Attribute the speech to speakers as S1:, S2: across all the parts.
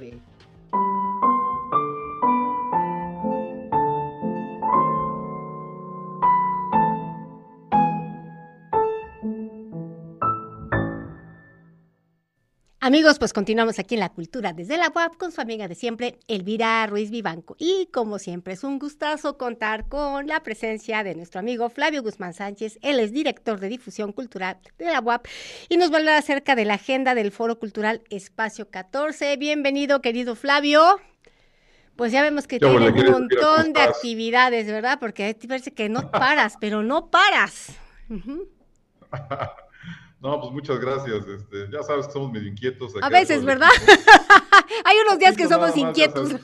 S1: way. Amigos, pues continuamos aquí en la cultura desde la UAP con su amiga de siempre, Elvira Ruiz Vivanco. Y como siempre, es un gustazo contar con la presencia de nuestro amigo Flavio Guzmán Sánchez. Él es director de difusión cultural de la UAP y nos va a hablar acerca de la agenda del Foro Cultural Espacio 14. Bienvenido, querido Flavio. Pues ya vemos que tiene un montón de actividades, ¿verdad? Porque parece que no paras, pero no paras.
S2: No, pues muchas gracias. Este, ya sabes que somos medio inquietos.
S1: a veces, ¿verdad? Hay unos días que somos inquietos.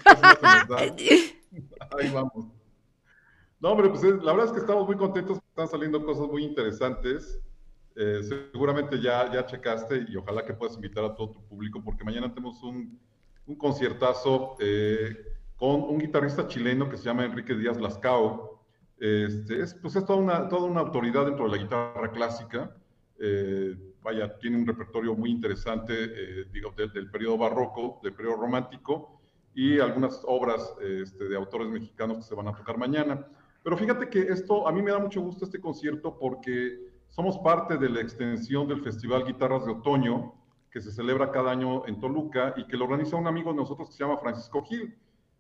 S2: Ahí vamos. No, hombre, pues la verdad es que estamos muy contentos, están saliendo cosas muy interesantes. Eh, seguramente ya, ya checaste y ojalá que puedas invitar a todo tu público porque mañana tenemos un, un conciertazo eh, con un guitarrista chileno que se llama Enrique Díaz Lascao. Este, es, pues es toda una, toda una autoridad dentro de la guitarra clásica. Eh, vaya, tiene un repertorio muy interesante, eh, digo, del, periodo barroco, del periodo romántico, y algunas obras este, de autores mexicanos que se van a tocar mañana. Pero fíjate que esto, a mí me da mucho gusto este concierto porque somos parte de la extensión del Festival Guitarras de Otoño, que se celebra cada año en Toluca y que lo organiza un amigo de nosotros que se llama Francisco Gil,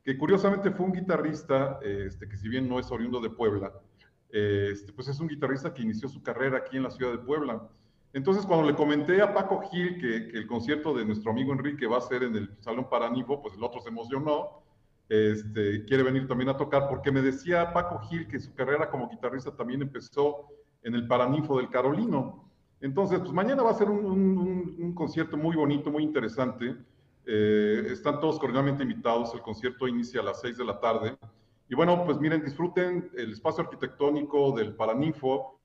S2: que curiosamente fue un guitarrista, este, que si bien no es oriundo de Puebla, este, pues es un guitarrista que inició su carrera aquí en la ciudad de Puebla. Entonces, cuando le comenté a Paco Gil que, el concierto de nuestro amigo Enrique va a ser en el Salón Paranivo, pues el otro se emocionó. Este, quiere venir también a tocar, porque me decía Paco Gil que su carrera como guitarrista también empezó en el Paraninfo del Carolino. Entonces, pues mañana va a ser un, concierto muy bonito, muy interesante. Eh, están todos cordialmente invitados. El concierto inicia a las 6 de la tarde. Y bueno, pues miren, disfruten el espacio arquitectónico del Paraninfo,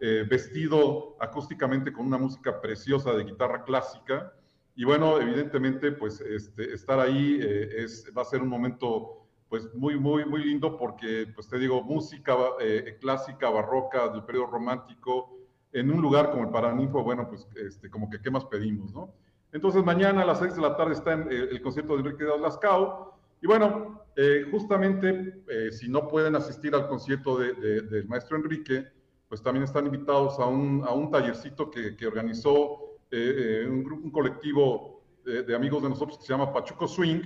S2: eh, vestido acústicamente con una música preciosa de guitarra clásica. Y bueno, evidentemente, pues este, estar ahí eh, es, va a ser un momento pues muy, muy, muy lindo porque, pues te digo, música eh, clásica, barroca, del periodo romántico, en un lugar como el Paraninfo, bueno, pues este, como que qué más pedimos, ¿no? Entonces mañana a las 6 de la tarde está en, el concierto de Enrique de Lascao, y bueno, eh, justamente eh, si no pueden asistir al concierto del maestro Enrique, pues también están invitados a un, a un tallercito que, organizó eh, un, colectivo de, amigos de nosotros que se llama Pachuco Swing.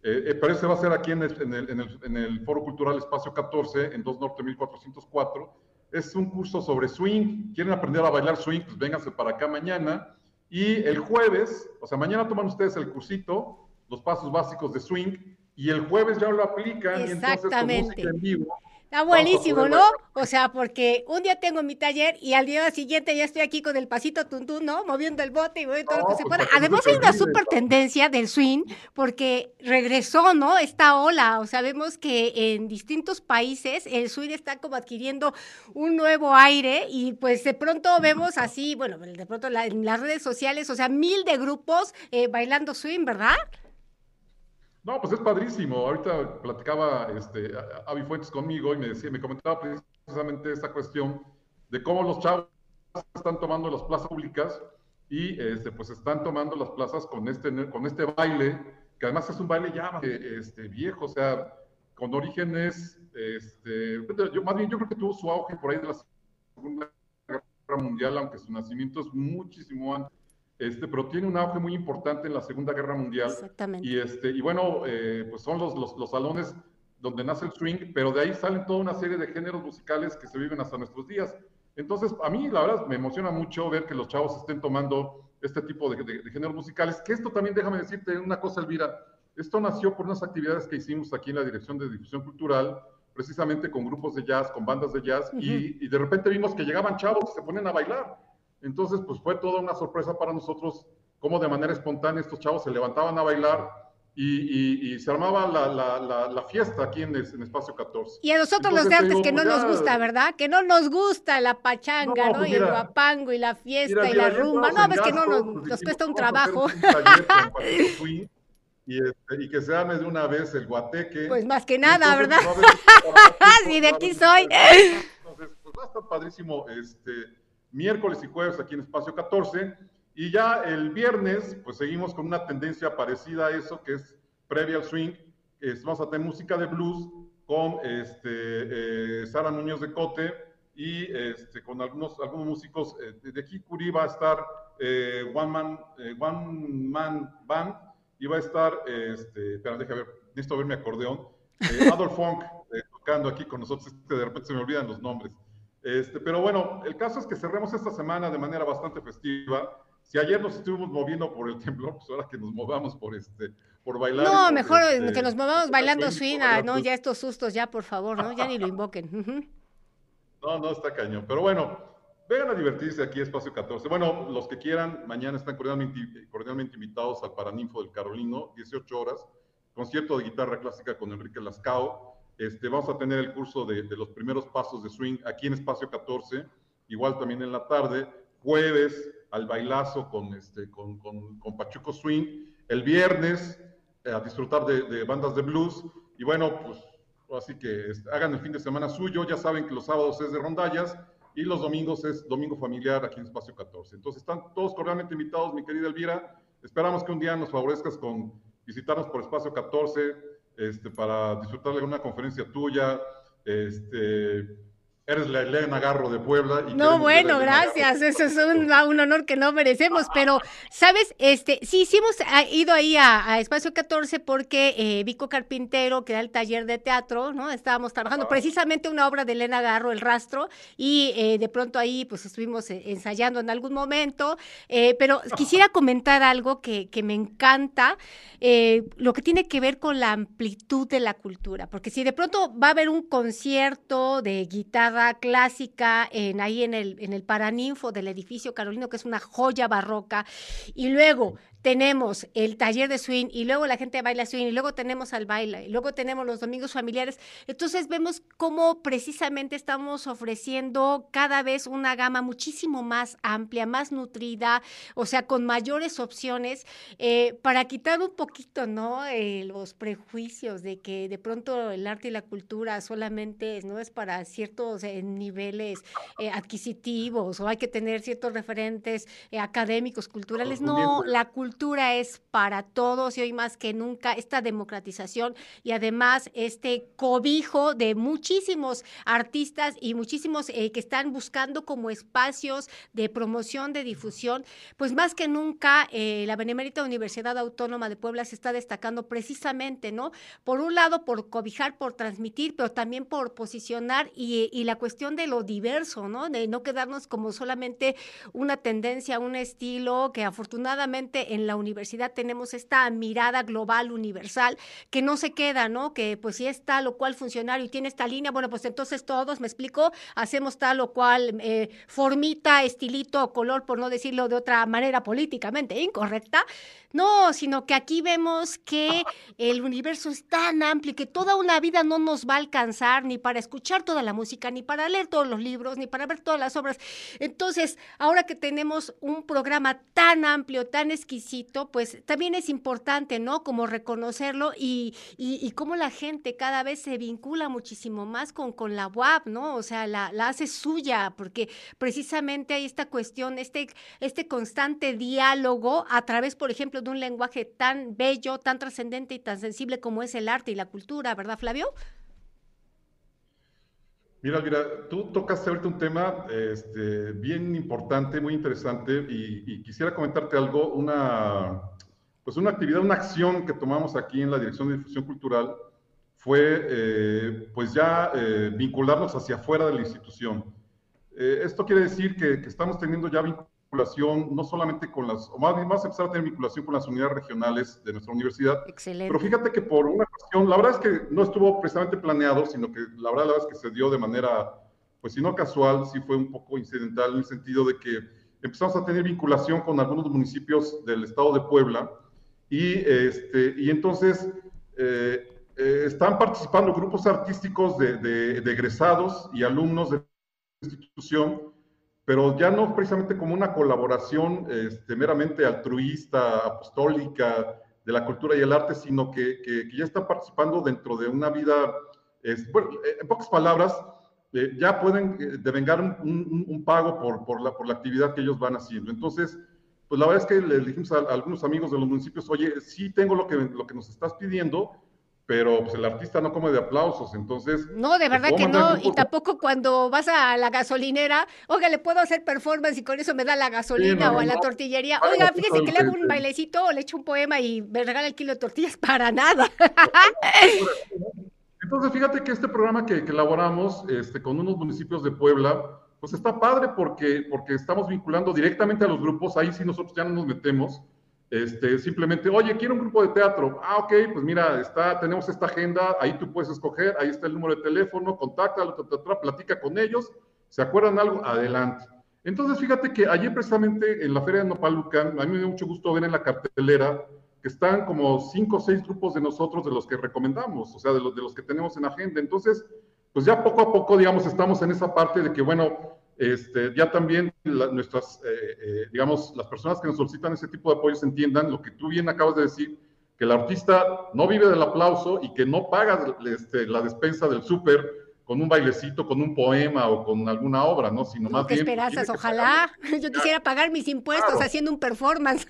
S2: pero ese va a ser aquí en el, en, el, en el, Foro Cultural Espacio 14, en 2 Norte 1404. Es un curso sobre swing. ¿Quieren aprender a bailar swing? Pues vénganse para acá mañana. Y el jueves, o sea, mañana toman ustedes el cursito, los pasos básicos de swing y el jueves ya lo aplican y entonces con música en vivo
S1: Está buenísimo, ¿no? O sea, porque un día tengo mi taller y al día siguiente ya estoy aquí con el pasito tuntún, ¿no? Moviendo el bote y todo lo que se pues, pueda. Además hay una súper tendencia del swing porque regresó, ¿no? Esta ola. O sea, vemos que en distintos países el swing está como adquiriendo un nuevo aire y pues de pronto vemos así, bueno, de pronto en las redes sociales, o sea, mil de grupos eh, bailando swing, ¿verdad?
S2: No, pues es padrísimo. Ahorita platicaba este, Avi Fuentes conmigo y me decía, me comentaba precisamente esta cuestión de cómo los chavos están tomando las plazas públicas y este, pues están tomando las plazas con este, con este baile, que además es un baile ya este, viejo, o sea, con orígenes, este, yo, más bien yo creo que tuvo su auge por ahí de la Segunda Guerra Mundial, aunque su nacimiento es muchísimo antes este, pero tiene un auge muy importante en la Segunda Guerra Mundial.
S1: Exactamente.
S2: Y, este, y bueno, eh, pues son los, los, los, salones donde nace el swing, pero de ahí salen toda una serie de géneros musicales que se viven hasta nuestros días. Entonces, a mí la verdad me emociona mucho ver que los chavos estén tomando este tipo de, de, géneros musicales, que esto también déjame decirte una cosa, Elvira, esto nació por unas actividades que hicimos aquí en la Dirección de Difusión Cultural, precisamente con grupos de jazz, con bandas de jazz, y, y de repente vimos que llegaban chavos y se ponen a bailar. Entonces, pues fue toda una sorpresa para nosotros cómo de manera espontánea estos chavos se levantaban a bailar y, se armaba la, fiesta aquí en, el, Espacio 14.
S1: Y a nosotros los de antes que no pues nos gusta, ¿verdad? Que no nos gusta la pachanga, ¿no? Pues y el guapango y la fiesta y la rumba. No, ves que no nos, nos cuesta un trabajo.
S2: y, este, y, que se arme de una vez el guateque.
S1: Pues más que nada, ¿verdad? sí, de aquí soy.
S2: Entonces, pues va a estar padrísimo este miércoles y jueves aquí en Espacio 14. Y ya el viernes, pues seguimos con una tendencia parecida a eso, que es previa al swing. Es, vamos a tener música de blues con este, eh, Sara Muñoz de Cote y este, con algunos, algunos músicos eh, de Hikuri va a estar eh, One, Man, One Man Band y va a estar, este, espera, déjame ver, necesito ver mi acordeón, Adolf Funk tocando aquí con nosotros, este, de repente se me olvidan los nombres. Este, pero bueno, el caso es que cerremos esta semana de manera bastante festiva. Si ayer nos estuvimos moviendo por el temblor, pues ahora que nos movamos por este, por bailar.
S1: No, mejor este, que nos movamos bailando swing, no, ya estos sustos, ya por favor, ¿no? Ya ni lo invoquen.
S2: no, no, está cañón. Pero bueno, vengan a divertirse aquí, Espacio 14. Bueno, los que quieran, mañana están cordialmente, cordialmente invitados al Paraninfo del Carolino, 18 horas, concierto de guitarra clásica con Enrique Lascao. Este, vamos a tener el curso de, los primeros pasos de swing aquí en Espacio 14, igual también en la tarde, jueves al bailazo con, este, con, con, Pachuco Swing, el viernes eh, a disfrutar de, bandas de blues y bueno, pues así que este, hagan el fin de semana suyo, ya saben que los sábados es de rondallas y los domingos es domingo familiar aquí en Espacio 14. Entonces están todos cordialmente invitados, mi querida Elvira, esperamos que un día nos favorezcas con visitarnos por Espacio 14, este, para disfrutar de una conferencia tuya. Este, Eres la Elena Garro de Puebla.
S1: Y no, bueno, gracias. Eso es un, honor que no merecemos. Pero, ¿sabes? Este, sí, sí hemos ah, ido ahí a, Espacio 14 porque eh, Vico Carpintero, que da el taller de teatro, ¿no? Estábamos trabajando precisamente una obra de Elena Garro, El Rastro, y eh, de pronto ahí pues estuvimos eh, ensayando en algún momento. pero quisiera comentar algo que, que me encanta, lo que tiene que ver con la amplitud de la cultura. Porque si de pronto va a haber un concierto de guitarra, clásica en, ahí en el, en el Paraninfo del edificio Carolino, que es una joya barroca, y luego tenemos el taller de swing y luego la gente baila swing y luego tenemos al baile y luego tenemos los domingos familiares. Entonces vemos cómo precisamente estamos ofreciendo cada vez una gama muchísimo más amplia, más nutrida, o sea, con mayores opciones eh, para quitar un poquito, ¿no? Eh, los prejuicios de que de pronto el arte y la cultura solamente no es para ciertos eh, niveles adquisitivos o hay que tener ciertos referentes académicos, culturales. No, la cultura cultura es para todos y hoy más que nunca esta democratización y además este cobijo de muchísimos artistas y muchísimos eh, que están buscando como espacios de promoción, de difusión, pues más que nunca eh, la Benemérita Universidad Autónoma de Puebla se está destacando precisamente, ¿no? Por un lado, por cobijar, por transmitir, pero también por posicionar y, y la cuestión de lo diverso, ¿no? De no quedarnos como solamente una tendencia, un estilo que afortunadamente en en la universidad tenemos esta mirada global, universal, que no se queda, ¿no? Que pues si es tal o cual funcionario y tiene esta línea, bueno, pues entonces todos, me explico, hacemos tal o cual eh, formita, estilito color, por no decirlo de otra manera políticamente incorrecta. No, sino que aquí vemos que el universo es tan amplio que toda una vida no nos va a alcanzar ni para escuchar toda la música, ni para leer todos los libros, ni para ver todas las obras. Entonces, ahora que tenemos un programa tan amplio, tan exquisito, pues también es importante, ¿no? Como reconocerlo y, y, cómo la gente cada vez se vincula muchísimo más con, con la UAP, ¿no? O sea, la, la, hace suya, porque precisamente hay esta cuestión, este, este constante diálogo a través, por ejemplo, de un lenguaje tan bello, tan trascendente y tan sensible como es el arte y la cultura, ¿verdad, Flavio?
S2: Mira, mira, tú tocaste ahorita un tema este, bien importante, muy interesante, y, quisiera comentarte algo, una, pues una actividad, una acción que tomamos aquí en la Dirección de Difusión Cultural fue, eh, pues ya eh, vincularnos hacia afuera de la institución. Eh, esto quiere decir que, estamos teniendo ya no solamente con las, o más bien a empezar a tener vinculación con las unidades regionales de nuestra universidad.
S1: Excelente.
S2: Pero fíjate que por una cuestión, la verdad es que no estuvo precisamente planeado, sino que la verdad, la verdad es que se dio de manera, pues si no casual, sí fue un poco incidental en el sentido de que empezamos a tener vinculación con algunos municipios del estado de Puebla y, este, y entonces eh, eh, están participando grupos artísticos de, de, de egresados y alumnos de la institución pero ya no precisamente como una colaboración este, meramente altruista, apostólica de la cultura y el arte, sino que, que, ya están participando dentro de una vida, bueno, en pocas palabras, eh, ya pueden eh, devengar un, un, pago por, por, la, por la actividad que ellos van haciendo. Entonces, pues la verdad es que le dijimos a, algunos amigos de los municipios, oye, sí tengo lo que, lo que nos estás pidiendo, pero pues el artista no come de aplausos, entonces...
S1: No, de verdad que no, y tampoco cuando vas a la gasolinera, oiga, le puedo hacer performance y con eso me da la gasolina o a la tortillería, oiga, fíjese que le hago un bailecito o le echo un poema y me regala el kilo de tortillas, para nada.
S2: Entonces, fíjate que este programa que, que elaboramos este, con unos municipios de Puebla, pues está padre porque, porque estamos vinculando directamente a los grupos, ahí sí nosotros ya no nos metemos, este, simplemente, oye, quiero un grupo de teatro, ah, ok, pues mira, está, tenemos esta agenda, ahí tú puedes escoger, ahí está el número de teléfono, contáctalo, platica con ellos, se acuerdan algo, adelante. Entonces, fíjate que ayer precisamente en la Feria de Nopalucan, a mí me dio mucho gusto ver en la cartelera que están como cinco o seis grupos de nosotros de los que recomendamos, o sea, de los, de los que tenemos en agenda. Entonces, pues ya poco a poco, digamos, estamos en esa parte de que, bueno, este, ya también nuestras, eh, eh, digamos, las personas que nos solicitan ese tipo de apoyos entiendan lo que tú bien acabas de decir, que el artista no vive del aplauso y que no paga este, la despensa del súper con un bailecito, con un poema o con alguna obra, ¿no? Sino más bien.
S1: esperanzas? Ojalá. Yo quisiera pagar mis impuestos haciendo un performance.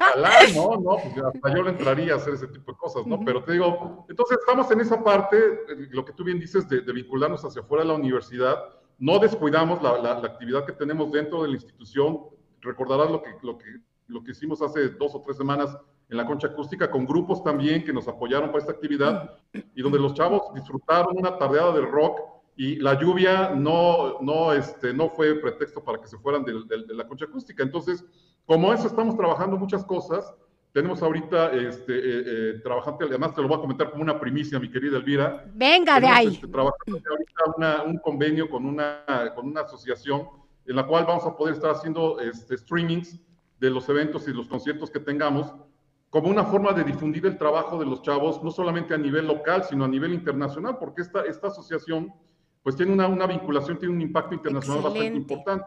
S2: Ojalá, no, no, pues hasta yo le entraría a hacer ese tipo de cosas, ¿no? Pero te digo, entonces estamos en esa parte, eh, lo que tú bien dices, de, vincularnos hacia afuera de la universidad. No descuidamos la, la, actividad que tenemos dentro de la institución. Recordarás lo que, lo, que, lo que hicimos hace dos o tres semanas en la concha acústica, con grupos también que nos apoyaron para esta actividad y donde los chavos disfrutaron una tardeada del rock y la lluvia no, no, este, no fue pretexto para que se fueran de, la concha acústica. Entonces, como eso estamos trabajando muchas cosas, tenemos ahorita este, eh, eh, trabajando, además te lo voy a comentar como una primicia, mi querida Elvira.
S1: Venga de ahí. Este,
S2: trabajando ahorita un convenio con una, con una asociación en la cual vamos a poder estar haciendo este, streamings de los eventos y los conciertos que tengamos como una forma de difundir el trabajo de los chavos, no solamente a nivel local, sino a nivel internacional, porque esta, esta asociación pues tiene una, una vinculación, tiene un impacto internacional bastante importante.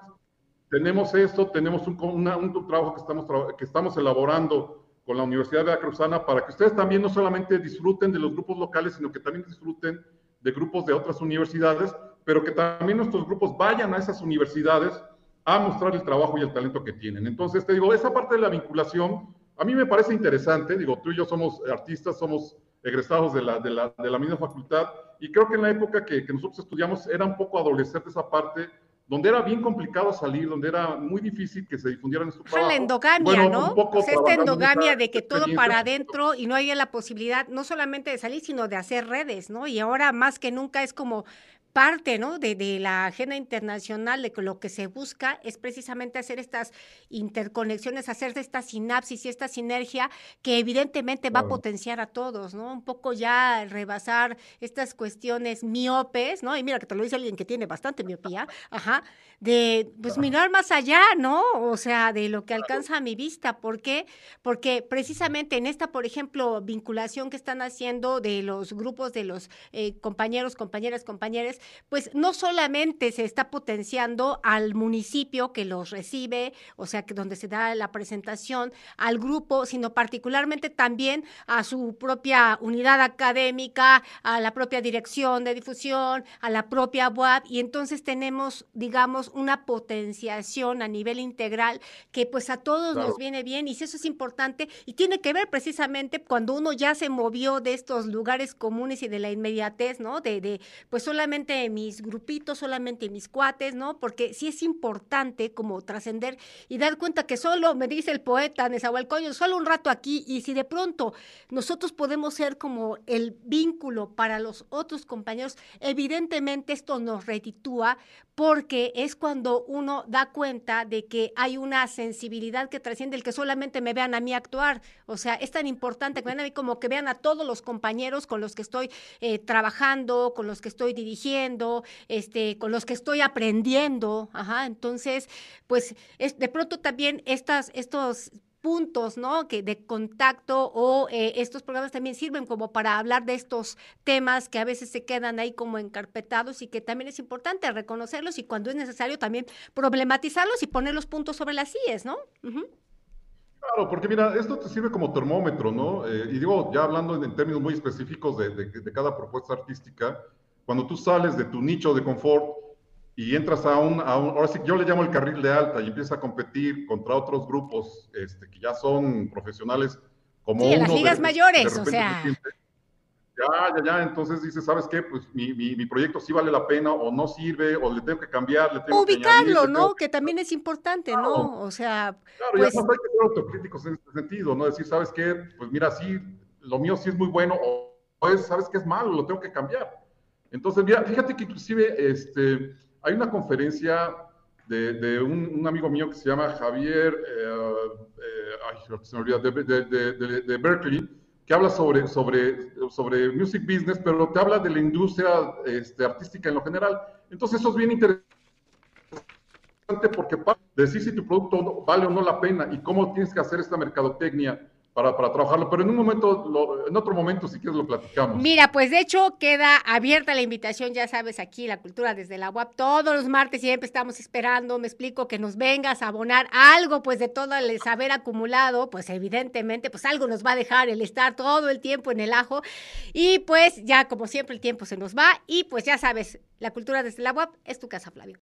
S2: Tenemos esto, tenemos un, un trabajo que estamos, que estamos elaborando con la Universidad de Veracruzana para que ustedes también no solamente disfruten de los grupos locales, sino que también disfruten de grupos de otras universidades, pero que también nuestros grupos vayan a esas universidades a mostrar el trabajo y el talento que tienen. Entonces, te digo, esa parte de la vinculación a mí me parece interesante, digo, tú y yo somos artistas, somos egresados de la, de la, de la misma facultad, y creo que en la época que, que, nosotros estudiamos era un poco adolescente esa parte, donde era bien complicado salir, donde era muy difícil que se difundieran nuestro
S1: trabajo. La endogamia, ¿no? O sea, esta endogamia de que todo para adentro y no haya la posibilidad no solamente de salir, sino de hacer redes, ¿no? Y ahora más que nunca es como parte ¿no? de, de, la agenda internacional, de que lo que se busca es precisamente hacer estas interconexiones, hacer esta sinapsis y esta sinergia que evidentemente va a potenciar a todos, ¿no? Un poco ya rebasar estas cuestiones miopes, ¿no? Y mira que te lo dice alguien que tiene bastante miopía, ajá, de pues mirar más allá, ¿no? O sea, de lo que alcanza a mi vista. ¿Por qué? Porque precisamente en esta, por ejemplo, vinculación que están haciendo de los grupos de los eh, compañeros, compañeras, compañeros, pues no solamente se está potenciando al municipio que los recibe, o sea, que donde se da la presentación, al grupo, sino particularmente también a su propia unidad académica, a la propia dirección de difusión, a la propia web, y entonces tenemos, digamos, una potenciación a nivel integral que pues a todos nos viene bien, y si eso es importante, y tiene que ver precisamente cuando uno ya se movió de estos lugares comunes y de la inmediatez, ¿no? De, de pues solamente mis grupitos, solamente mis cuates, ¿no? Porque sí es importante como trascender y dar cuenta que solo, me dice el poeta Nezahualcóyotl, solo un rato aquí y si de pronto nosotros podemos ser como el vínculo para los otros compañeros, evidentemente esto nos retitúa porque es cuando uno da cuenta de que hay una sensibilidad que trasciende el que solamente me vean a mí actuar. O sea, es tan importante que vean a mí como que vean a todos los compañeros con los que estoy eh, trabajando, con los que estoy dirigiendo, este, con los que estoy aprendiendo. Ajá, entonces, pues es, de pronto también estas, estos puntos, ¿no? Que de contacto o eh, estos programas también sirven como para hablar de estos temas que a veces se quedan ahí como encarpetados y que también es importante reconocerlos y cuando es necesario también problematizarlos y poner los puntos sobre las IES, ¿no?
S2: Claro, porque mira, esto te sirve como termómetro, ¿no? Eh, y digo, ya hablando en, términos muy específicos de, de cada propuesta artística, cuando tú sales de tu nicho de confort, y entras a un, a un, ahora sí, yo le llamo el carril de alta y empiezas a competir contra otros grupos este, que ya son profesionales como
S1: sí, las ligas mayores, o sea.
S2: Ya, ya, ya, entonces dices, ¿sabes qué? Pues mi, mi, mi, proyecto sí vale la pena o no sirve o le tengo que cambiar, le tengo
S1: Ubicarlo,
S2: que
S1: ¿no? Que... también es importante, claro. ¿no? O sea,
S2: Claro, pues... ya no hay que ser autocríticos en este sentido, ¿no? Decir, ¿sabes qué? Pues mira, sí, lo mío sí es muy bueno o es, ¿sabes qué es malo? Lo tengo que cambiar. Entonces, mira, fíjate que inclusive este, hay una conferencia de, de un, un, amigo mío que se llama Javier, eh, eh, ay, se me olvida, de, de, de, Berkeley, que habla sobre, sobre, sobre music business, pero te habla de la industria este, artística en lo general. Entonces, eso es bien interesante porque para decir si tu producto vale o no la pena y cómo tienes que hacer esta mercadotecnia para, para, trabajarlo, pero en un momento, lo, en otro momento, si quieres, lo platicamos.
S1: Mira, pues de hecho queda abierta la invitación, ya sabes, aquí la cultura desde la UAP, todos los martes siempre estamos esperando, me explico, que nos vengas a abonar algo, pues de todo el saber acumulado, pues evidentemente, pues algo nos va a dejar el estar todo el tiempo en el ajo, y pues ya como siempre el tiempo se nos va, y pues ya sabes, la cultura desde la UAP es tu casa, Flavio.